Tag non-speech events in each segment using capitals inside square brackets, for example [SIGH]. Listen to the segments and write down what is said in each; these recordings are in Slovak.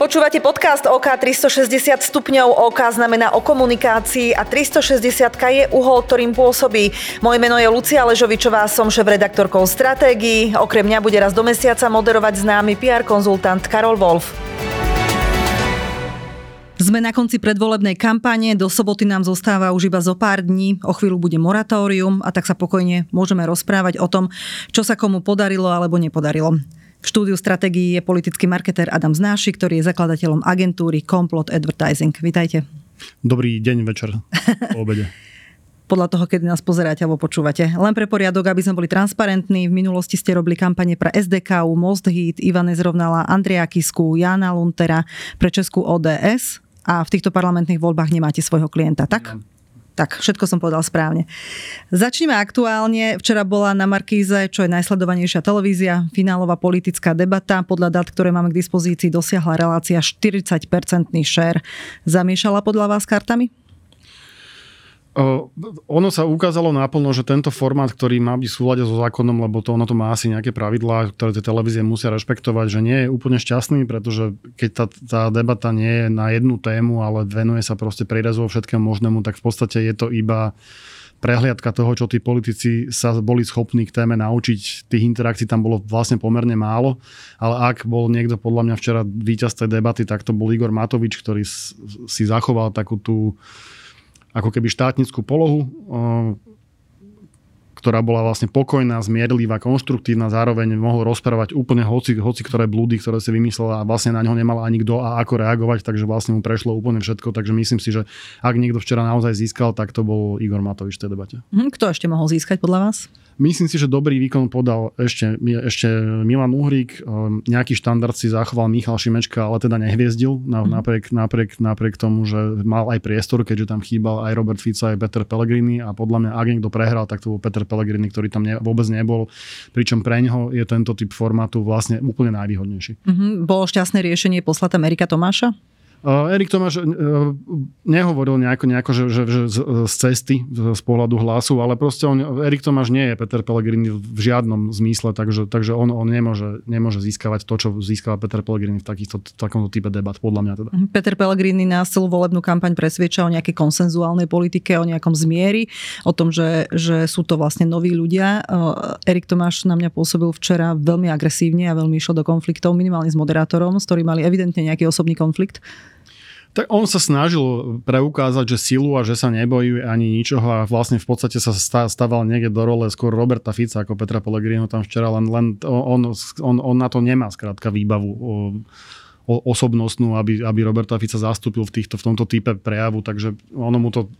Počúvate podcast OK 360 stupňov. OK znamená o komunikácii a 360 je uhol, ktorým pôsobí. Moje meno je Lucia Ležovičová, som šéf-redaktorkou stratégií. Okrem mňa bude raz do mesiaca moderovať známy PR konzultant Karol Wolf. Sme na konci predvolebnej kampane, do soboty nám zostáva už iba zo pár dní, o chvíľu bude moratórium a tak sa pokojne môžeme rozprávať o tom, čo sa komu podarilo alebo nepodarilo. V štúdiu stratégií je politický marketer Adam Znáši, ktorý je zakladateľom agentúry Complot Advertising. Vítajte. Dobrý deň, večer po obede. [LAUGHS] podľa toho, keď nás pozeráte alebo počúvate. Len pre poriadok, aby sme boli transparentní, v minulosti ste robili kampane pre SDK, Most Hit, Ivane Zrovnala, Andrea Kisku, Jana Luntera, pre Českú ODS a v týchto parlamentných voľbách nemáte svojho klienta, tak? Tak, všetko som povedal správne. Začneme aktuálne. Včera bola na Markíze, čo je najsledovanejšia televízia, finálová politická debata. Podľa dát, ktoré máme k dispozícii, dosiahla relácia 40-percentný share. Zamiešala podľa vás kartami? Ono sa ukázalo naplno, že tento formát, ktorý má byť v so zákonom, lebo to ono to má asi nejaké pravidlá, ktoré tie televízie musia rešpektovať, že nie je úplne šťastný, pretože keď tá, tá debata nie je na jednu tému, ale venuje sa proste prierezovo všetkému možnému, tak v podstate je to iba prehliadka toho, čo tí politici sa boli schopní k téme naučiť. Tých interakcií tam bolo vlastne pomerne málo, ale ak bol niekto podľa mňa včera víťaz tej debaty, tak to bol Igor Matovič, ktorý si zachoval takú tú ako keby štátnickú polohu, ktorá bola vlastne pokojná, zmierlivá, konštruktívna, zároveň mohol rozprávať úplne hoci, hoci ktoré blúdy, ktoré si vymyslela a vlastne na ňo nemal ani kto a ako reagovať, takže vlastne mu prešlo úplne všetko, takže myslím si, že ak niekto včera naozaj získal, tak to bol Igor Matovič v tej debate. Mhm, kto ešte mohol získať podľa vás? Myslím si, že dobrý výkon podal ešte, ešte Milan Uhrík. Ehm, nejaký štandard si zachoval Michal Šimečka, ale teda nehviezdil mhm. napriek, napriek, napriek tomu, že mal aj priestor, keďže tam chýbal aj Robert Fica, aj Peter Pellegrini a podľa mňa, ak niekto prehral, tak to bol Peter Pellegrini, ktorý tam ne, vôbec nebol. Pričom pre neho je tento typ formátu vlastne úplne najvýhodnejší. Mm-hmm. Bolo šťastné riešenie poslať Amerika Tomáša? Uh, Erik Tomáš uh, nehovoril nejako, nejako že, že, že z, z cesty, z pohľadu hlasu, ale proste on, Erik Tomáš nie je Peter Pellegrini v žiadnom zmysle, takže, takže on, on nemôže, nemôže získavať to, čo získava Peter Pellegrini v, takýchto, v takomto type debat, podľa mňa teda. Peter Pellegrini na celú volebnú kampaň presvieča o nejakej konsenzuálnej politike, o nejakom zmieri, o tom, že, že sú to vlastne noví ľudia. Erik Tomáš na mňa pôsobil včera veľmi agresívne a veľmi išiel do konfliktov, minimálne s moderátorom, s ktorým mali evidentne nejaký osobný konflikt. Tak on sa snažil preukázať, že silu a že sa nebojí ani ničoho a vlastne v podstate sa stával niekde do role skôr Roberta Fica ako Petra Pellegrino tam včera, len, len on, on, on na to nemá skrátka výbavu osobnostnú, aby, aby Roberta Fica zastúpil v, týchto, v tomto type prejavu, takže ono mu to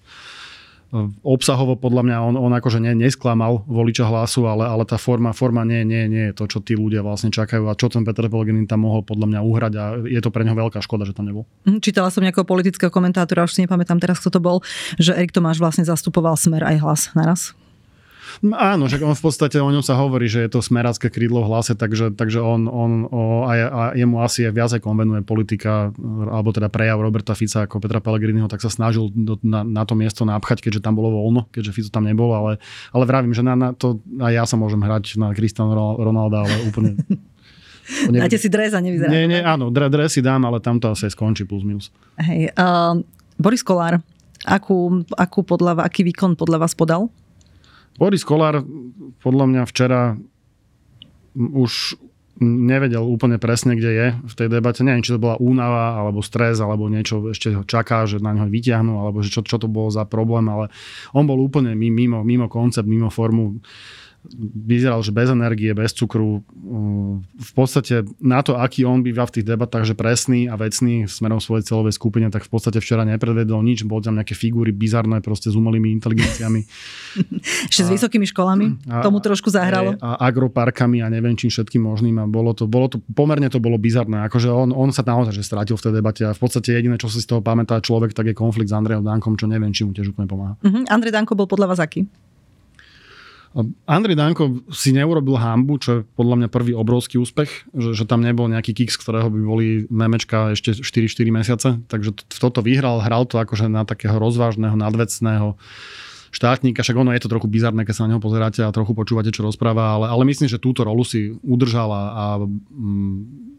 obsahovo podľa mňa on, on akože ne, nesklamal voliča hlasu, ale, ale tá forma, forma nie, nie, nie je to, čo tí ľudia vlastne čakajú a čo ten Peter Pellegrini tam mohol podľa mňa uhrať a je to pre neho veľká škoda, že tam nebol. Mhm, čítala som nejakého politického komentátora, už si nepamätám teraz, kto to bol, že Erik Tomáš vlastne zastupoval smer aj hlas naraz. Áno, že on v podstate o ňom sa hovorí, že je to smerácké krídlo v hlase, takže, takže on, on o, a, a jemu asi viacej konvenuje politika, alebo teda prejav Roberta Fica ako Petra Pellegriniho, tak sa snažil do, na, na to miesto napchať, keďže tam bolo voľno, keďže Fico tam nebol, ale, ale vravím, že na, na to aj ja sa môžem hrať na Cristiano Ronalda, ale úplne Ne... [LAUGHS] Dáte si dres a nevyzerá. Nie, nie, áno, dres si dám, ale tam to asi skončí plus minus. Hej, uh, Boris Kolár, akú, akú podľa, aký výkon podľa vás podal? Boris Kolár podľa mňa včera už nevedel úplne presne, kde je v tej debate. Neviem, či to bola únava, alebo stres, alebo niečo ešte ho čaká, že na ňo vyťahnú, alebo že čo, čo to bolo za problém, ale on bol úplne mimo, mimo koncept, mimo formu vyzeral, že bez energie, bez cukru. V podstate na to, aký on býva v tých debatách, že presný a vecný smerom svojej celovej skupine, tak v podstate včera nepredvedol nič. Bol tam nejaké figúry bizarné, proste s umelými inteligenciami. [LAUGHS] Ešte s vysokými školami? A, Tomu trošku zahralo? A, a agroparkami a neviem čím všetkým možným. A bolo to, bolo to, pomerne to bolo bizarné. Akože on, on sa naozaj že strátil v tej debate a v podstate jediné, čo si z toho pamätá človek, tak je konflikt s Andrejom Dankom, čo neviem, či mu tiež úplne pomáha. Uh-huh. Andrej Danko bol podľa vás aký? Andrej Danko si neurobil hambu, čo je podľa mňa prvý obrovský úspech, že, že tam nebol nejaký kick, z ktorého by boli memečka ešte 4-4 mesiace, takže toto vyhral, hral to akože na takého rozvážneho, nadvecného štátnika, však ono je to trochu bizarné, keď sa na neho pozeráte a trochu počúvate, čo rozpráva, ale, ale myslím, že túto rolu si udržala a mm,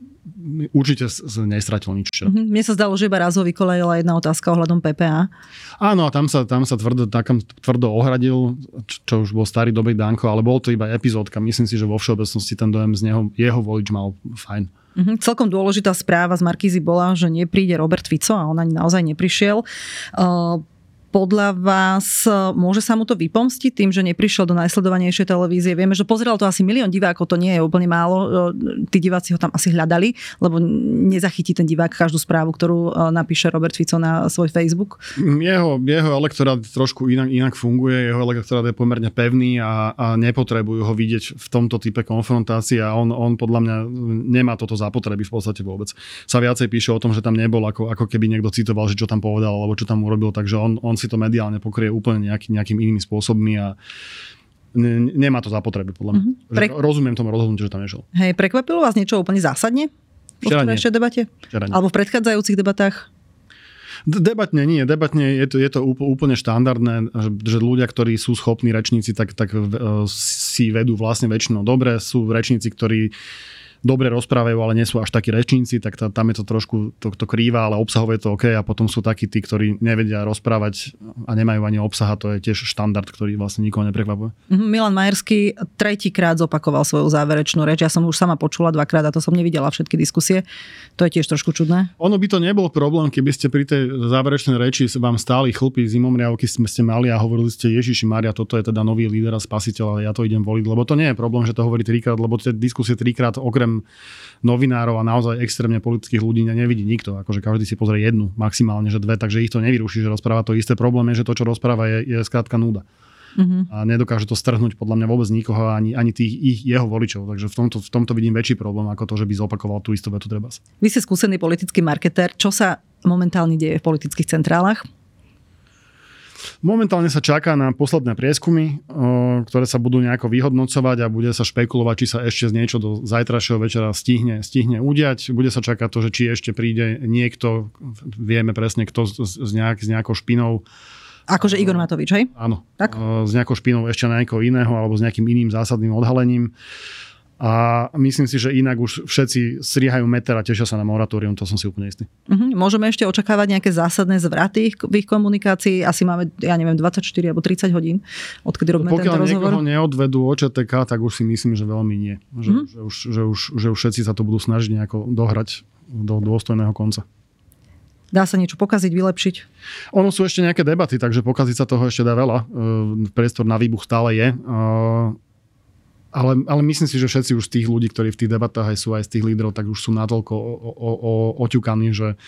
určite nestratil nič. Mm-hmm. Mne sa zdalo, že iba raz ho vykolejila jedna otázka ohľadom PPA. Áno, a tam sa, tam sa tvrdo, takam, tvrdo ohradil, čo, čo už bol starý dobrý Danko, ale bol to iba epizódka. Myslím si, že vo všeobecnosti ten dojem z neho, jeho volič mal fajn. Mm-hmm. Celkom dôležitá správa z Markízy bola, že nepríde Robert Fico a on ani naozaj neprišiel. Uh, podľa vás môže sa mu to vypomstiť tým, že neprišiel do najsledovanejšej televízie? Vieme, že pozeral to asi milión divákov, to nie je úplne málo. E, tí diváci ho tam asi hľadali, lebo nezachytí ten divák každú správu, ktorú e, napíše Robert Fico na svoj Facebook. Jeho, jeho elektorát trošku inak, inak funguje, jeho elektorát je pomerne pevný a, a nepotrebujú ho vidieť v tomto type konfrontácie a on, on podľa mňa nemá toto zapotreby v podstate vôbec. Sa viacej píše o tom, že tam nebol, ako, ako keby niekto citoval, že čo tam povedal alebo čo tam urobil, takže on, on si to mediálne pokrie úplne nejaký, nejakým inými spôsobmi a nemá to zapotreby, podľa mňa. Mm-hmm. Pre... Rozumiem tomu rozhodnutiu, že tam nešiel. Hej, prekvapilo vás niečo úplne zásadne? Včera v debate? Včera nie. Alebo v predchádzajúcich debatách? Debatne nie, debatne je to, je to úplne štandardné, že, že ľudia, ktorí sú schopní rečníci, tak, tak uh, si vedú vlastne väčšinou dobre. Sú rečníci, ktorí dobre rozprávajú, ale nie sú až takí rečníci, tak tam je to trošku to, to krýva, ale obsahové je to OK a potom sú takí tí, ktorí nevedia rozprávať a nemajú ani obsah a to je tiež štandard, ktorý vlastne nikoho neprekvapuje. Mhm, Milan Majerský tretíkrát zopakoval svoju záverečnú reč. Ja som už sama počula dvakrát a to som nevidela všetky diskusie. To je tiež trošku čudné. Ono by to nebol problém, keby ste pri tej záverečnej reči vám stáli chlpy zimomriavky ste mali a hovorili ste Ježiši Maria, toto je teda nový líder a spasiteľ a ja to idem voliť, lebo to nie je problém, že to hovorí trikrát, lebo tie diskusie trikrát okrem novinárov a naozaj extrémne politických ľudí nevidí nikto. Akože každý si pozrie jednu, maximálne, že dve, takže ich to nevyruší, že rozpráva to isté. Problém je, že to, čo rozpráva, je, je skrátka núda. Uh-huh. A nedokáže to strhnúť podľa mňa vôbec nikoho, ani, ani tých ich, jeho voličov. Takže v tomto, v tomto vidím väčší problém, ako to, že by zopakoval tú istú vetu treba. Vy ste skúsený politický marketér. Čo sa momentálne deje v politických centrálach? Momentálne sa čaká na posledné prieskumy, ktoré sa budú nejako vyhodnocovať a bude sa špekulovať, či sa ešte z niečo do zajtrajšieho večera stihne, stihne udiať. Bude sa čakať to, že či ešte príde niekto, vieme presne kto z, nejak, z nejakou špinou, Akože Igor Matovič, hej? Áno. Tak? S nejakou špinou ešte na niekoho iného alebo s nejakým iným zásadným odhalením. A myslím si, že inak už všetci striehajú meter a tešia sa na moratórium, to som si úplne istý. Uh-huh. Môžeme ešte očakávať nejaké zásadné zvraty v ich komunikácii? Asi máme, ja neviem, 24 alebo 30 hodín, odkedy robíme Pokiaľ tento rozhovor. Pokiaľ neodvedú OČTK, tak už si myslím, že veľmi nie. Že, uh-huh. že, už, že, už, že už všetci sa to budú snažiť nejako dohrať do dôstojného konca. Dá sa niečo pokaziť, vylepšiť? Ono sú ešte nejaké debaty, takže pokaziť sa toho ešte dá veľa. Priestor na výbuch stále je. Ale, ale myslím si, že všetci už z tých ľudí, ktorí v tých debatách aj sú aj z tých lídrov, tak už sú natoľko oťukaní, že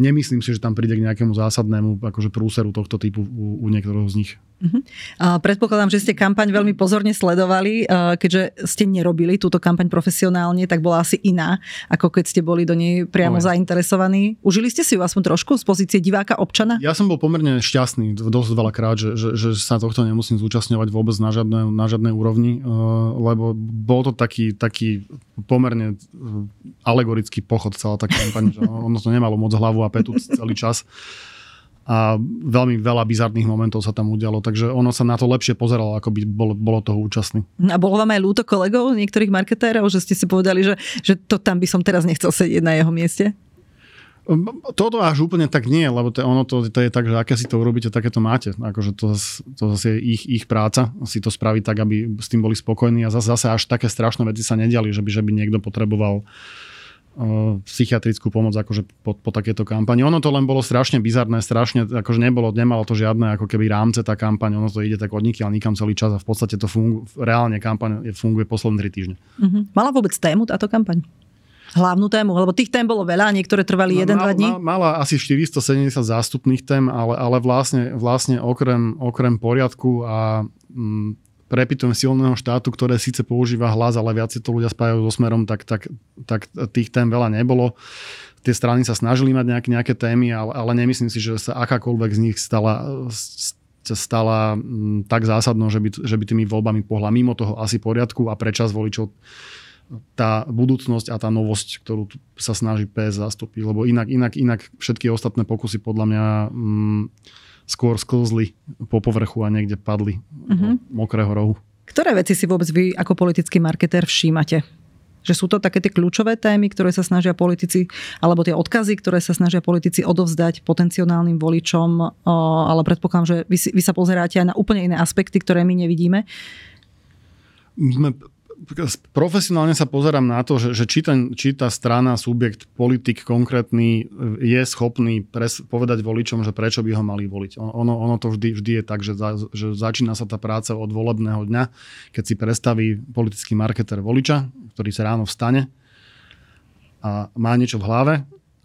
nemyslím si, že tam príde k nejakému zásadnému akože prúseru tohto typu u, u niektorého z nich. Uh-huh. A predpokladám, že ste kampaň veľmi pozorne sledovali, keďže ste nerobili túto kampaň profesionálne, tak bola asi iná, ako keď ste boli do nej priamo Oj. zainteresovaní. Užili ste si ju aspoň trošku z pozície diváka občana? Ja som bol pomerne šťastný dosť veľakrát, že, že, že sa tohto nemusím zúčastňovať vôbec na žiadnej, na žiadnej úrovni, lebo bol to taký, taký pomerne alegorický pochod celá tá kampaň, že ono to nemalo moc hlavu a petu celý čas a veľmi veľa bizarných momentov sa tam udialo, takže ono sa na to lepšie pozeralo, ako by bolo, bolo toho účastný. A bolo vám aj ľúto kolegov, niektorých marketérov, že ste si povedali, že, že to tam by som teraz nechcel sedieť na jeho mieste? Toto až úplne tak nie, lebo to, ono to, to je tak, že aké si to urobíte, také to máte. Akože to, to zase je ich, ich práca, si to spraviť tak, aby s tým boli spokojní a zase, zase až také strašné veci sa nediali, že by, že by niekto potreboval uh, psychiatrickú pomoc akože po, po takéto kampani. Ono to len bolo strašne bizarné, strašne, akože nebolo, nemalo to žiadne ako keby rámce tá kampaň, ono to ide tak od ale nikam celý čas a v podstate to fungu, reálne kampaň funguje posledné tri týždne. Uh-huh. Mala vôbec tému táto kampaň? Hlavnú tému, lebo tých tém bolo veľa, niektoré trvali 1-2 no, dní. Mala asi 470 zástupných tém, ale, ale vlastne, vlastne okrem, okrem poriadku a mm, prepitom silného štátu, ktoré síce používa hlas, ale viac to ľudia spájajú so smerom, tak, tak, tak tých tém veľa nebolo. Tie strany sa snažili mať nejaké, nejaké témy, ale, ale nemyslím si, že sa akákoľvek z nich stala, stala mm, tak zásadno, že by, že by tými voľbami pohla mimo toho asi poriadku a prečas voličov tá budúcnosť a tá novosť, ktorú sa snaží PS zastúpiť, lebo inak, inak, inak všetky ostatné pokusy podľa mňa mm, skôr sklzli po povrchu a niekde padli uh-huh. do mhm. mokrého rohu. Ktoré veci si vôbec vy ako politický marketér všímate? Že sú to také tie kľúčové témy, ktoré sa snažia politici, alebo tie odkazy, ktoré sa snažia politici odovzdať potenciálnym voličom, ale predpokladám, že vy, vy sa pozeráte aj na úplne iné aspekty, ktoré my nevidíme. My profesionálne sa pozerám na to, že, že či, ten, či tá strana, subjekt, politik konkrétny je schopný pres, povedať voličom, že prečo by ho mali voliť. Ono, ono to vždy, vždy je tak, že, za, že začína sa tá práca od volebného dňa, keď si predstaví politický marketer voliča, ktorý sa ráno vstane a má niečo v hlave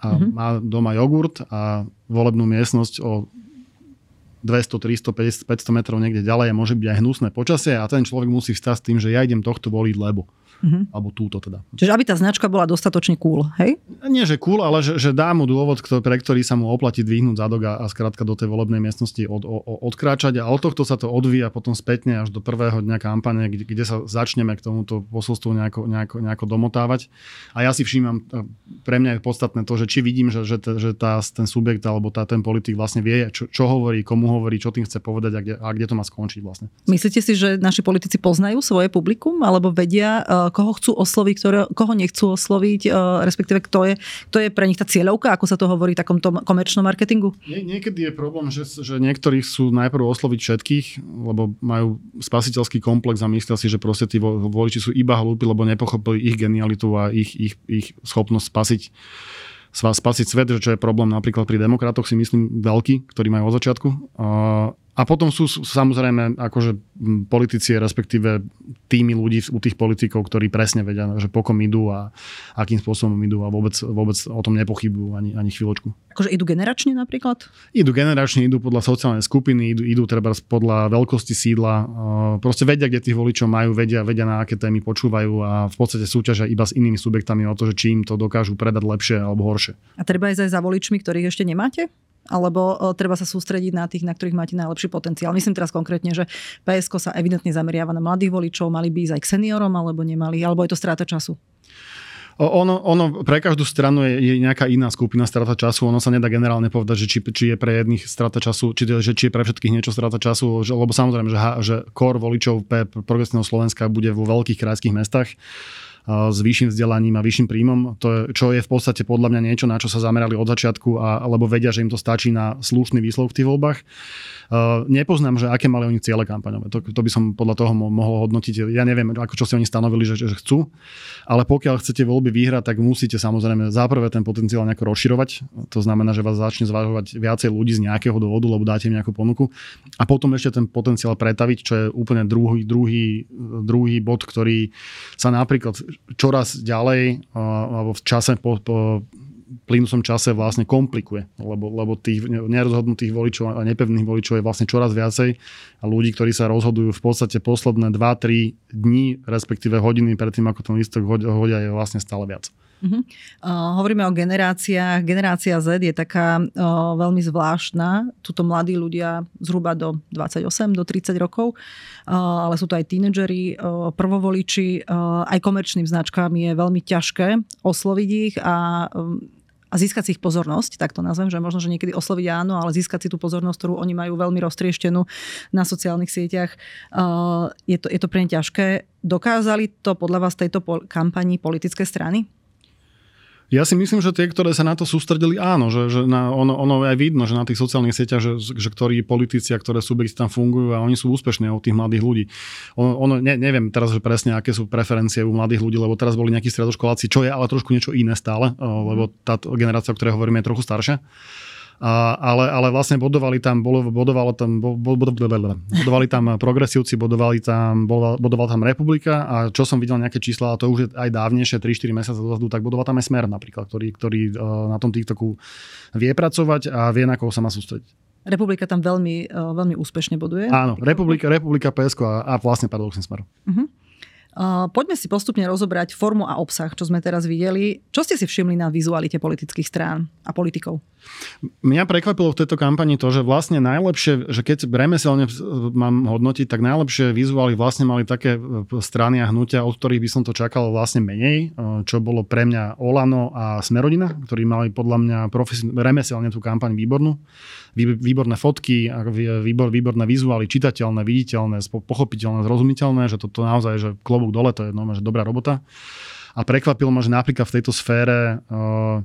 a mm-hmm. má doma jogurt a volebnú miestnosť o 200, 300, 500, 500 metrov niekde ďalej a môže byť aj hnusné počasie a ten človek musí vstať s tým, že ja idem tohto voliť, lebo. Mm-hmm. Alebo túto teda. Čiže aby tá značka bola dostatočne cool, hej? Nie, že cool, ale že, že dá mu dôvod, pre ktorý sa mu oplatí dvihnúť zadok a, a skrátka do tej volebnej miestnosti od, od, odkráčať. A od tohto sa to odvíja potom spätne až do prvého dňa kampane, kde, kde sa začneme k tomuto posolstvu nejako, nejako, nejako domotávať. A ja si všímam, pre mňa je podstatné to, že či vidím, že, že, že tá, ten subjekt alebo tá, ten politik vlastne vie, čo, čo hovorí, komu hovorí, čo tým chce povedať a kde, a kde to má skončiť vlastne. Myslíte si, že naši politici poznajú svoje publikum alebo vedia, e, koho chcú osloviť, ktoré, koho nechcú osloviť, e, respektíve kto je, kto je pre nich tá cieľovka, ako sa to hovorí v takomto komerčnom marketingu? Nie, niekedy je problém, že, že niektorí sú najprv osloviť všetkých, lebo majú spasiteľský komplex a myslia si, že proste tí voliči sú iba hlúpi, lebo nepochopili ich genialitu a ich, ich, ich schopnosť spasiť spasiť svet, čo je problém napríklad pri demokratoch, si myslím, veľký, ktorý majú od začiatku. Potom sú samozrejme akože politici, respektíve týmy ľudí u tých politikov, ktorí presne vedia, že pokom idú a akým spôsobom idú a vôbec, vôbec o tom nepochybujú ani, ani chvíľočku. Akože idú generačne napríklad? Idú generačne, idú podľa sociálnej skupiny, idú, idú treba podľa veľkosti sídla. Proste vedia, kde tých voličov majú, vedia, vedia na aké témy počúvajú a v podstate súťažia iba s inými subjektami o to, že či im to dokážu predať lepšie alebo horšie. A treba ísť aj za voličmi, ktorých ešte nemáte? Alebo e, treba sa sústrediť na tých, na ktorých máte najlepší potenciál. Myslím teraz konkrétne, že PSK sa evidentne zameriava na mladých voličov, mali by ísť aj k seniorom, alebo nemali, alebo je to stráta času? Ono, ono pre každú stranu je, je nejaká iná skupina strata času. Ono sa nedá generálne povedať, že či, či je pre jedných strata času, či, že, či je pre všetkých niečo strata času, že, lebo samozrejme, že, že kor voličov pre progresívneho Slovenska bude vo veľkých krajských mestách s vyšším vzdelaním a vyšším príjmom, to je, čo je v podstate podľa mňa niečo, na čo sa zamerali od začiatku, a, lebo vedia, že im to stačí na slušný výsledok v tých voľbách. Uh, nepoznám, že aké mali oni ciele kampaňové. To, to by som podľa toho mohol hodnotiť. Ja neviem, ako čo si oni stanovili, že, že chcú, ale pokiaľ chcete voľby vyhrať, tak musíte samozrejme záprve ten potenciál nejako rozširovať. To znamená, že vás začne zvažovať viacej ľudí z nejakého dôvodu, lebo dáte im nejakú ponuku. A potom ešte ten potenciál pretaviť, čo je úplne druhý, druhý, druhý bod, ktorý sa napríklad čoraz ďalej alebo v čase po, po plynúcom čase vlastne komplikuje, lebo, lebo tých nerozhodnutých voličov a nepevných voličov je vlastne čoraz viacej a ľudí, ktorí sa rozhodujú v podstate posledné 2-3 dní, respektíve hodiny predtým, ako ten listok hodia, je vlastne stále viac. Uh-huh. Uh, hovoríme o generáciách. Generácia Z je taká uh, veľmi zvláštna. Tuto mladí ľudia zhruba do 28, do 30 rokov, uh, ale sú to aj tínedžeri, uh, prvovoliči. Uh, aj komerčným značkám je veľmi ťažké osloviť ich a um, a získať si ich pozornosť, tak to nazvem, že možno, že niekedy osloviť áno, ale získať si tú pozornosť, ktorú oni majú veľmi roztrieštenú na sociálnych sieťach, uh, je to, je to pre ne ťažké. Dokázali to podľa vás tejto pol- kampani politické strany? Ja si myslím, že tie, ktoré sa na to sústredili, áno, že, že na, ono, ono aj vidno, že na tých sociálnych sieťach, že, že ktorí politici a ktoré subjekty tam fungujú a oni sú úspešní od tých mladých ľudí. Ono, ono ne, neviem teraz že presne, aké sú preferencie u mladých ľudí, lebo teraz boli nejakí stredoškoláci, čo je ale trošku niečo iné stále, lebo tá generácia, o ktorej hovoríme, je trochu staršia. A, ale, ale vlastne bodovali tam, bodovalo tam, bodovali tam progresívci, bodovali tam, bodoval tam Republika a čo som videl nejaké čísla, a to už je aj dávnejšie, 3-4 mesiace dozadu, tak bodoval tam aj Smer napríklad, ktorý, ktorý e, na tom TikToku vie pracovať a vie, na koho sa má sústrediť. Republika tam veľmi, e, veľmi úspešne boduje. Áno, Republika, Republika PSK a, a vlastne paradoxne Smer. Uh-huh. Poďme si postupne rozobrať formu a obsah, čo sme teraz videli. Čo ste si všimli na vizualite politických strán a politikov? Mňa prekvapilo v tejto kampani to, že vlastne najlepšie, že keď remeselne mám hodnotiť, tak najlepšie vizuály vlastne mali také e, strany a hnutia, od ktorých by som to čakal vlastne menej, e, čo bolo pre mňa Olano a Smerodina, ktorí mali podľa mňa profes- remeselne tú kampaň výbornú výborné fotky, výbor, výborné vizuály, čitateľné, viditeľné, pochopiteľné, zrozumiteľné, že toto naozaj, že klobúk dole, to je normálne, že dobrá robota. A prekvapilo ma, že napríklad v tejto sfére uh,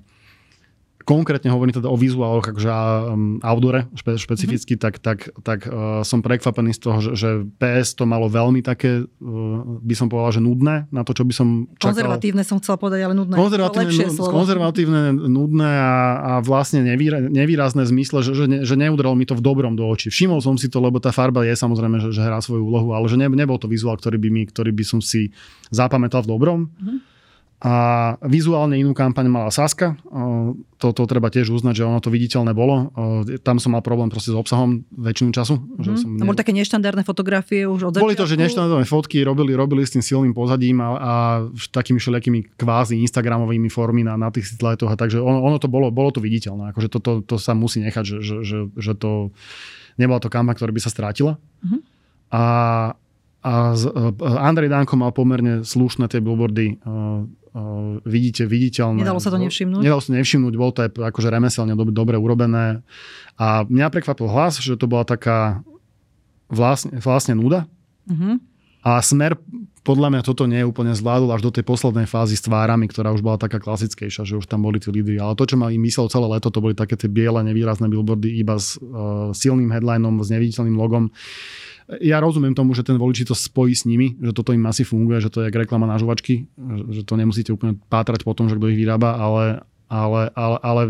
konkrétne hovorím teda o vizuáloch, akože um, outdoore špe, špecificky, mm-hmm. tak, tak, tak uh, som prekvapený z toho, že, že PS to malo veľmi také, uh, by som povedal, že nudné na to, čo by som čakal. Konzervatívne som chcela povedať, ale nudné. Konzervatívne, lepšie slovo. konzervatívne nudné a, a vlastne nevýra, nevýrazné v zmysle, že, že, ne, že neudrel mi to v dobrom do očí. Všimol som si to, lebo tá farba je samozrejme, že, že hrá svoju úlohu, ale že ne, nebol to vizuál, ktorý by, mi, ktorý by som si zapamätal v dobrom. Mm-hmm a vizuálne inú kampaň mala Saska. To, to treba tiež uznať, že ono to viditeľné bolo. Tam som mal problém proste s obsahom väčšinu času. Mm. Že som ne... boli také neštandardné fotografie už od Boli to, že neštandardné fotky robili, robili s tým silným pozadím a, a takými všelijakými kvázi instagramovými formy na, na tých sitletoch. Takže ono, ono to bolo, bolo to viditeľné. Akože to, to, to sa musí nechať, že, že, že, že to nebola to kampaň, ktorá by sa strátila. Mm. A a z, uh, Andrej Danko mal pomerne slušné tie billboardy uh, vidíte, viditeľné. Nedalo sa to nevšimnúť? Nedalo sa nevšimnúť, bolo to aj akože remeselne dobre, dobre urobené. A mňa prekvapil hlas, že to bola taká vlastne, vlastne nuda. Uh-huh. A smer podľa mňa toto nie je úplne zvládol až do tej poslednej fázy s tvárami, ktorá už bola taká klasickejšia, že už tam boli tí lídry. Ale to, čo ma im myslel celé leto, to boli také tie biele, nevýrazné billboardy iba s uh, silným headlinom, s neviditeľným logom ja rozumiem tomu, že ten volič to spojí s nimi, že toto im asi funguje, že to je reklama na žuvačky, že to nemusíte úplne pátrať po tom, že kto ich vyrába, ale, ale, ale, ale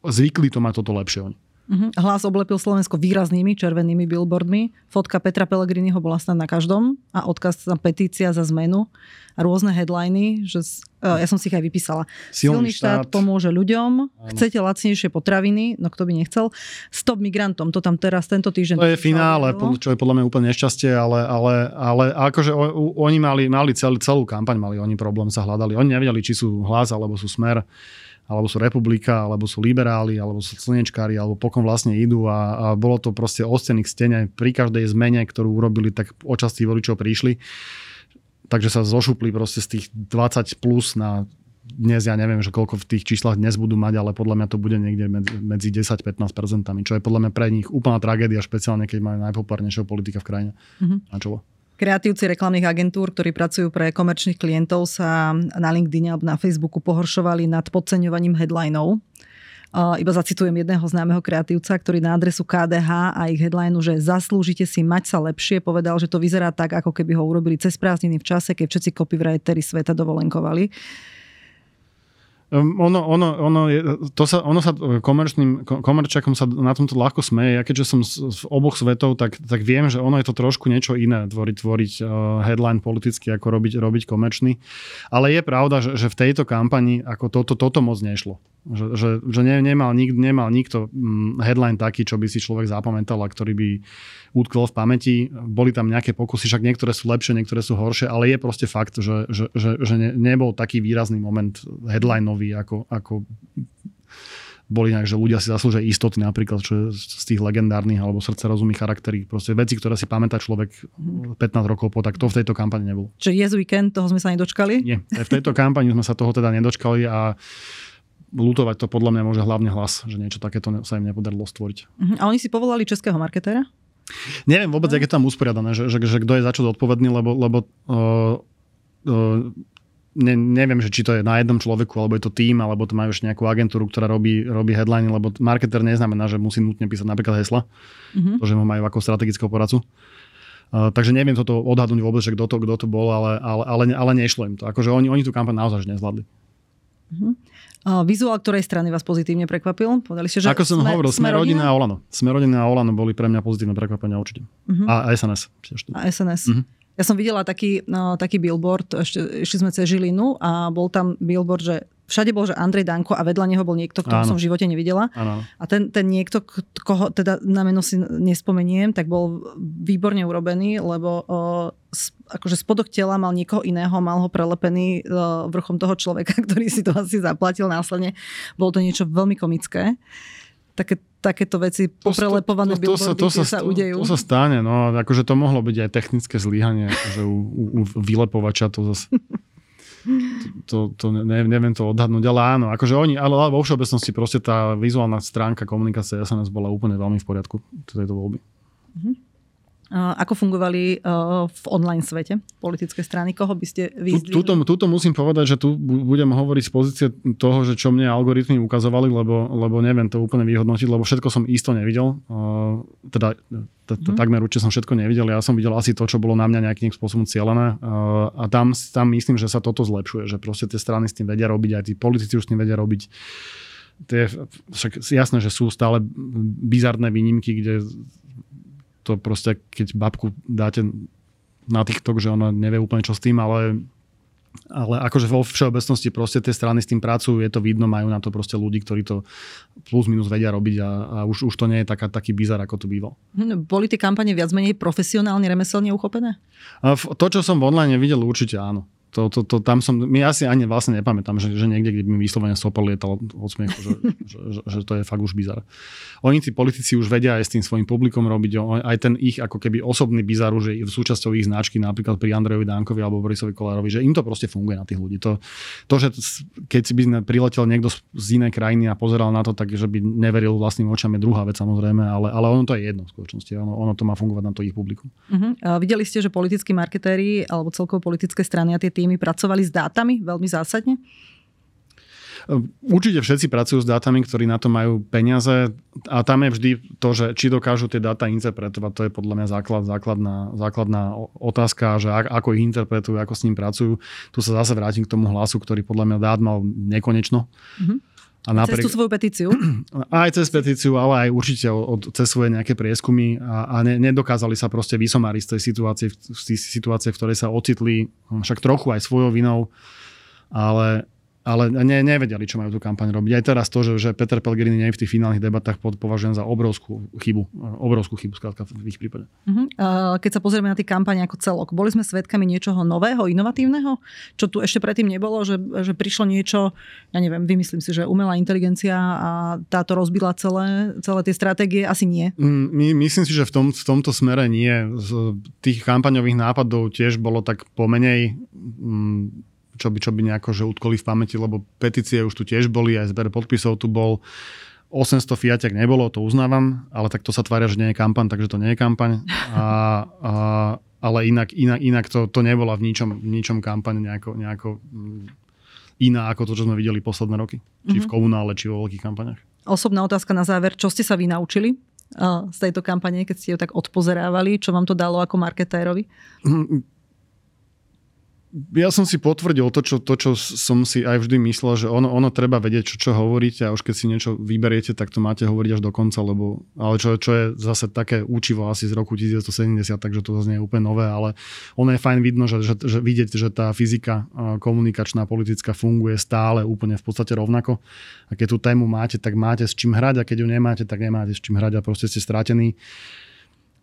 zvykli to mať toto lepšie oni. Uh-huh. Hlas oblepil Slovensko výraznými červenými billboardmi. Fotka Petra Pellegriniho bola snad na každom a odkaz na petícia za zmenu a rôzne headliny, že uh, ja som si ich aj vypísala. Silný, Silný štát, štát pomôže ľuďom, Áno. chcete lacnejšie potraviny, no kto by nechcel. Stop migrantom, to tam teraz tento týždeň. To je finále, čo je podľa mňa úplne nešťastie, ale, ale, ale akože oni mali, mali celý, celú kampaň, mali oni problém, sa hľadali. Oni nevedeli, či sú hlas alebo sú smer alebo sú republika, alebo sú liberáli, alebo sú slnečkári, alebo pokom vlastne idú a, a bolo to proste o stených stene. Pri každej zmene, ktorú urobili, tak očastí voličov prišli. Takže sa zošupli proste z tých 20 plus na dnes ja neviem, že koľko v tých číslach dnes budú mať, ale podľa mňa to bude niekde medzi 10-15% čo je podľa mňa pre nich úplná tragédia, špeciálne keď majú najpopulárnejšieho politika v krajine mm-hmm. na čelo. Kreatívci reklamných agentúr, ktorí pracujú pre komerčných klientov, sa na LinkedIn alebo na Facebooku pohoršovali nad podceňovaním headlinov. Iba zacitujem jedného známeho kreatívca, ktorý na adresu KDH a ich headlineu, že zaslúžite si mať sa lepšie, povedal, že to vyzerá tak, ako keby ho urobili cez prázdniny v čase, keď všetci copywriteri sveta dovolenkovali. Ono, ono, ono, je, to sa, ono sa komerčným, komerčakom sa na tomto ľahko smeje. Ja keďže som z, oboch svetov, tak, tak viem, že ono je to trošku niečo iné tvoriť, tvoriť uh, headline politicky, ako robiť, robiť komerčný. Ale je pravda, že, že v tejto kampani ako toto, toto moc nešlo. Že, že, že ne, nemal, nik, nemal nikto um, headline taký, čo by si človek zapamätal a ktorý by utkvel v pamäti. Boli tam nejaké pokusy, však niektoré sú lepšie, niektoré sú horšie, ale je proste fakt, že, že, že, že ne, nebol taký výrazný moment headlineový, ako, ako boli nejak, že ľudia si zaslúžia istoty napríklad, čo je z tých legendárnych alebo srdce rozumí charakterí. Proste veci, ktoré si pamätá človek 15 rokov po, tak to v tejto kampani nebolo. Čiže je weekend, toho sme sa nedočkali? Nie, v tejto kampani sme sa toho teda nedočkali a lutovať to podľa mňa môže hlavne hlas, že niečo takéto sa im nepodarilo stvoriť. Uh-huh. A oni si povolali českého marketéra? Neviem vôbec, no. jak je tam usporiadané, že, že, že kto je za čo zodpovedný, lebo, lebo uh, uh, ne, neviem, že či to je na jednom človeku, alebo je to tým, alebo to majú ešte nejakú agentúru, ktorá robí, robí headline, lebo marketer neznamená, že musí nutne písať napríklad hesla, mm-hmm. to, že ho majú ako strategického poradcu. Uh, takže neviem toto odhadnúť vôbec, že kto to, kto to bol, ale, ale, ale, ale nešlo im to. Akože oni, oni tú kampaň naozaj nezvládli. Mm-hmm. Vizuál ktorej strany vás pozitívne prekvapil? Povedali ste, že Ako som sme, hovoril, sme, rodina a Olano. Sme rodina a Olano boli pre mňa pozitívne prekvapenia určite. Uh-huh. A, a SNS. A SNS. Uh-huh. Ja som videla taký, no, taký billboard, ešte, ešte sme cez Žilinu a bol tam billboard, že všade bol, že Andrej Danko a vedľa neho bol niekto, ktorého som v živote nevidela. Áno. A ten, ten niekto, koho teda na meno si nespomeniem, tak bol výborne urobený, lebo o, akože spodok tela mal niekoho iného, mal ho prelepený o, vrchom toho človeka, [LAUGHS] ktorý si to asi zaplatil následne. Bolo to niečo veľmi komické. Také, takéto veci poprelepované to, to, to, to, sa, to sa, sa udejú. To, to sa stane, no akože to mohlo byť aj technické zlyhanie, akože u, u, u vylepovača to zase [LAUGHS] to, to ne, neviem to odhadnúť, ale áno, akože oni, ale, ale vo všeobecnosti proste tá vizuálna stránka komunikácie SNS bola úplne veľmi v poriadku tejto voľby. Mm-hmm. Ako fungovali v online svete politické strany? Koho by ste vyzdvihli? Tuto, tuto musím povedať, že tu budem hovoriť z pozície toho, že čo mne algoritmy ukazovali, lebo, lebo neviem to úplne vyhodnotiť, lebo všetko som isto nevidel. Teda mhm. takmer určite som všetko nevidel. Ja som videl asi to, čo bolo na mňa nejakým spôsobom cieľené. A tam, tam myslím, že sa toto zlepšuje, že proste tie strany s tým vedia robiť, aj tí politici už s tým vedia robiť tie, však jasné, že sú stále bizarné výnimky, kde to proste, keď babku dáte na TikTok, že ona nevie úplne čo s tým, ale ale akože vo všeobecnosti proste tie strany s tým pracujú, je to vidno, majú na to proste ľudí, ktorí to plus minus vedia robiť a, a už, už to nie je taká, taký bizar, ako to býval. Hm, boli tie kampane viac menej profesionálne, remeselne uchopené? A to, čo som v online videl, určite áno. To, to, to, tam som, my asi ani vlastne nepamätám, že, že niekde, kde by mi vyslovene sopor lietal od smiechu, že, [LAUGHS] že, že, že, to je fakt už bizar. Oni tí politici už vedia aj s tým svojim publikom robiť, aj ten ich ako keby osobný bizar už je v súčasťou ich značky, napríklad pri Andrejovi Dankovi alebo Borisovi Kolárovi, že im to proste funguje na tých ľudí. To, to že keď by priletel niekto z inej krajiny a pozeral na to, tak že by neveril vlastným očam je druhá vec samozrejme, ale, ale ono to je jedno v skutočnosti. Ono, ono to má fungovať na to ich publikum. Uh-huh. Videli ste, že politickí marketéri alebo celkovo politické strany a tie týmy pracovali s dátami veľmi zásadne? Určite všetci pracujú s dátami, ktorí na to majú peniaze a tam je vždy to, že či dokážu tie dáta interpretovať, to je podľa mňa základ, základná, základná otázka, že ako ich interpretujú, ako s ním pracujú. Tu sa zase vrátim k tomu hlasu, ktorý podľa mňa dát mal nekonečno. Mm-hmm. A napriek... Cez tú svoju petíciu? [CLEARS THROAT] Aj cez petíciu, ale aj určite od, cez svoje nejaké prieskumy a, a ne, nedokázali sa proste vysomáriť z tej situácie, z tej situácie, v ktorej sa ocitli, však trochu aj svojou vinou, ale ale ne, nevedeli, čo majú tú kampaň robiť. Aj teraz to, že, že Peter Pellegrini nie je v tých finálnych debatách, považujem za obrovskú chybu. Obrovskú chybu, skrátka v ich prípade. Uh-huh. Keď sa pozrieme na tie kampane ako celok, boli sme svedkami niečoho nového, inovatívneho, čo tu ešte predtým nebolo, že, že prišlo niečo, ja neviem, vymyslím si, že umelá inteligencia a táto rozbila celé, celé tie stratégie, asi nie. Mm, my, myslím si, že v, tom, v tomto smere nie. Z tých kampaňových nápadov tiež bolo tak pomenej mm, čo by, čo by nejako že utkoli v pamäti, lebo petície už tu tiež boli, aj zber podpisov tu bol. 800 fiatek nebolo, to uznávam, ale tak to sa tvária, že nie je kampaň, takže to nie je kampaň. A, a, ale inak, inak, inak to, to nebola v ničom, v ničom kampaň nejako, nejako mm, iná ako to, čo sme videli posledné roky. Či mm-hmm. v mhm. komunále, či vo veľkých kampaniach. Osobná otázka na záver. Čo ste sa vy naučili z tejto kampane, keď ste ju tak odpozerávali? Čo vám to dalo ako marketérovi? Mm, ja som si potvrdil to čo, to, čo som si aj vždy myslel, že ono, ono treba vedieť, čo, čo hovoríte a už keď si niečo vyberiete, tak to máte hovoriť až do konca, lebo, ale čo, čo je zase také účivo asi z roku 1970, takže to zase nie je úplne nové, ale ono je fajn vidno, že, že, že vidieť, že tá fyzika komunikačná, politická funguje stále úplne v podstate rovnako. A keď tú tému máte, tak máte s čím hrať a keď ju nemáte, tak nemáte s čím hrať a proste ste stratení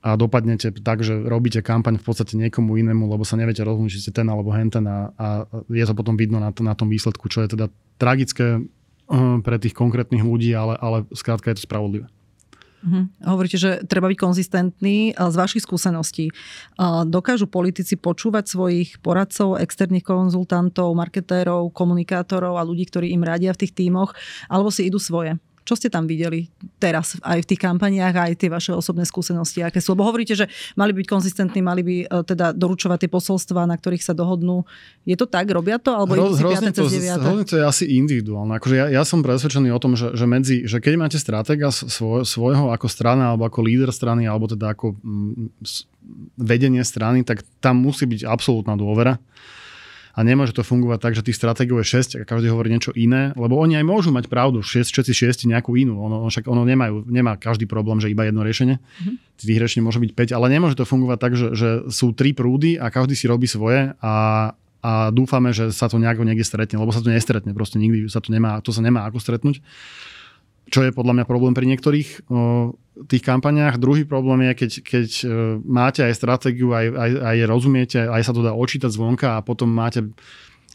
a dopadnete tak, že robíte kampaň v podstate niekomu inému, lebo sa neviete rozhodnúť, či ste ten alebo henten a, a je to potom vidno na, na tom výsledku, čo je teda tragické uh, pre tých konkrétnych ľudí, ale, ale skrátka je to spravodlivé. Uh-huh. Hovoríte, že treba byť konzistentný. Z vašich skúseností dokážu politici počúvať svojich poradcov, externých konzultantov, marketérov, komunikátorov a ľudí, ktorí im radia v tých tímoch, alebo si idú svoje? Čo ste tam videli teraz aj v tých kampaniách, aj tie vaše osobné skúsenosti, aké sú? Lebo hovoríte, že mali byť konzistentní, mali by e, teda doručovať tie posolstva, na ktorých sa dohodnú. Je to tak? Robia to? Alebo Hro, si to, hrozne to je asi individuálne. Akože ja, ja som presvedčený o tom, že, že, medzi, že keď máte stratega svoj, svojho ako strana, alebo ako líder strany, alebo teda ako mm, vedenie strany, tak tam musí byť absolútna dôvera a nemôže to fungovať tak, že tých stratégií je 6 a každý hovorí niečo iné, lebo oni aj môžu mať pravdu, 6, všetci 6 nejakú inú. Ono, však ono nemajú, nemá každý problém, že iba jedno riešenie. Mm-hmm. Tých riešení môže byť 5, ale nemôže to fungovať tak, že, že sú tri prúdy a každý si robí svoje a a dúfame, že sa to nejako niekde stretne, lebo sa to nestretne, proste nikdy sa to nemá, to sa nemá ako stretnúť čo je podľa mňa problém pri niektorých tých kampaniách. Druhý problém je, keď, keď e, máte aj stratégiu, aj, aj, aj rozumiete, aj sa to dá očítať zvonka a potom máte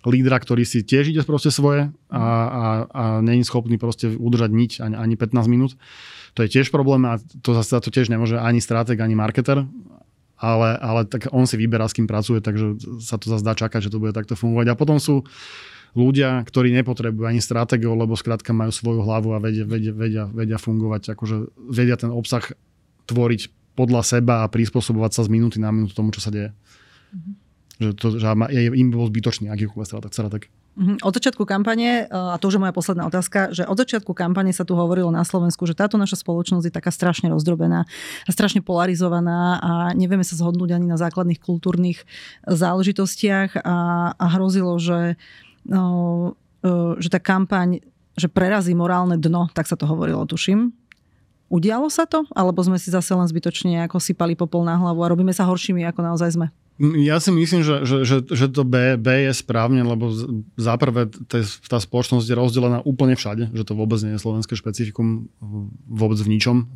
lídra, ktorý si tiež ide proste svoje a, a, a není schopný proste udržať nič ani, ani 15 minút. To je tiež problém a to zase to tiež nemôže ani stratég, ani marketer, ale, ale tak on si vyberá, s kým pracuje, takže sa to zase dá čakať, že to bude takto fungovať. A potom sú ľudia, ktorí nepotrebujú ani stratégiu, lebo skrátka majú svoju hlavu a vedia, vedia, vedia, vedia fungovať, akože vedia ten obsah tvoriť podľa seba a prispôsobovať sa z minúty na minútu tomu, čo sa deje. Mm-hmm. Že, to, že je, im bol zbytočný akýkoľvek stratek. Mhm. Od začiatku kampane, e, a to už je moja posledná otázka, že od začiatku kampane sa tu hovorilo na Slovensku, že táto naša spoločnosť je taká strašne rozdrobená a strašne polarizovaná a nevieme sa zhodnúť ani na základných kultúrnych záležitostiach a, a hrozilo, že, že tá kampaň že prerazí morálne dno, tak sa to hovorilo, tuším. Udialo sa to? Alebo sme si zase len zbytočne ako sypali popol na hlavu a robíme sa horšími, ako naozaj sme? Ja si myslím, že, že, že, že to B, B je správne, lebo záprve tá spoločnosť je rozdelená úplne všade, že to vôbec nie je slovenské špecifikum vôbec v ničom.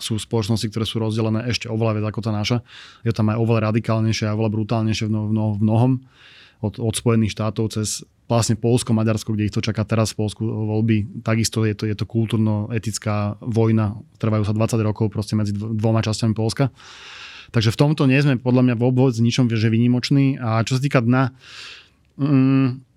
Sú spoločnosti, ktoré sú rozdelené ešte oveľa viac ako tá naša. Je tam aj oveľa radikálnejšie a oveľa brutálnejšie v, v, v mnohom. Od, od Spojených štátov cez vlastne Polsko, Maďarsko, kde ich to čaká teraz v Polsku voľby. Takisto je to, je to kultúrno-etická vojna, trvajú sa 20 rokov proste medzi dvoma časťami Polska. Takže v tomto nie sme podľa mňa vôbec ničom že vynimoční. A čo sa týka dna, mm,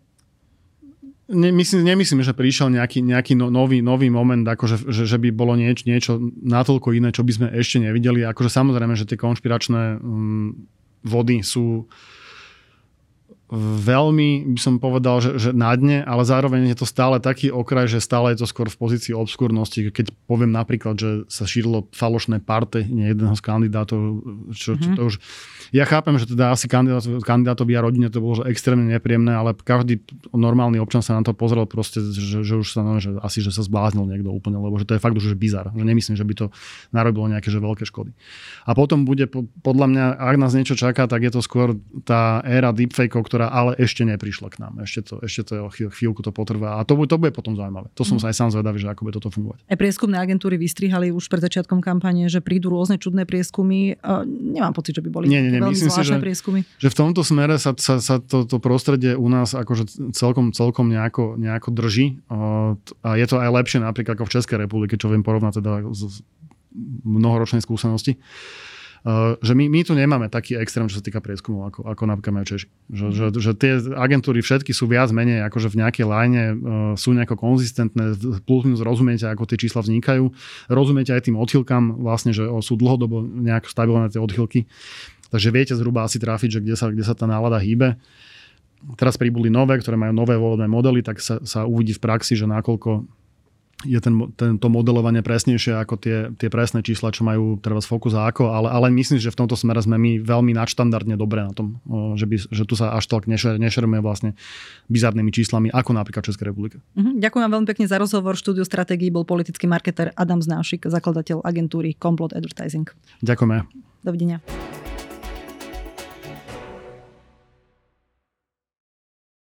Nemyslím, nemyslím, že prišiel nejaký, nejaký no, nový, nový moment, akože, že, že by bolo nieč, niečo natoľko iné, čo by sme ešte nevideli. Akože samozrejme, že tie konšpiračné um, vody sú veľmi, by som povedal, že, že na dne, ale zároveň je to stále taký okraj, že stále je to skôr v pozícii obskurnosti. Keď poviem napríklad, že sa šírilo falošné parte jedného z kandidátov, čo, čo mm-hmm. to už ja chápem, že teda asi kandidát, kandidátovi a rodine to bolo že extrémne nepríjemné, ale každý normálny občan sa na to pozrel proste, že, že už sa no, že asi, že sa zbláznil niekto úplne, lebo že to je fakt už bizar. Že nemyslím, že by to narobilo nejaké že veľké škody. A potom bude podľa mňa, ak nás niečo čaká, tak je to skôr tá éra deepfakeov, ktorá ale ešte neprišla k nám. Ešte to, ešte to chvíľku to potrvá. A to, to bude potom zaujímavé. To som mm. sa aj sám zvedavý, že ako bude toto fungovať. Aj prieskumné agentúry vystrihali už pred začiatkom kampane, že prídu rôzne čudné prieskumy. Nemám pocit, že by boli nie, nie, nie, veľmi myslím si, že, prieskumy. že v tomto smere sa, sa, sa to, to prostredie u nás akože celkom, celkom nejako, nejako drží. A je to aj lepšie napríklad ako v Českej republike, čo viem porovnať teda z mnohoročnej skúsenosti. Uh, že my, my tu nemáme taký extrém, čo sa týka prieskumov, ako, ako napríklad majú Češi. Že, že, že tie agentúry všetky sú viac menej akože v nejakej line, uh, sú nejako konzistentné, plus minus rozumiete, ako tie čísla vznikajú, rozumiete aj tým odchylkám, vlastne, že sú dlhodobo nejak stabilné tie odchylky. Takže viete zhruba asi trafiť, že kde sa, kde sa tá nálada hýbe. Teraz pribudli nové, ktoré majú nové volebné modely, tak sa, sa uvidí v praxi, že nakoľko je ten, tento modelovanie presnejšie ako tie, tie presné čísla, čo majú treba z Focus a ako, ale, ale myslím, že v tomto smere sme my veľmi nadštandardne dobre na tom, že, by, že tu sa až tak nešer, nešerujeme vlastne bizarnými číslami, ako napríklad Česká republika. Uh-huh. Ďakujem vám veľmi pekne za rozhovor. Štúdiu stratégií bol politický marketer Adam Znášik, zakladateľ agentúry Complot Advertising. Ďakujeme. Dovidenia.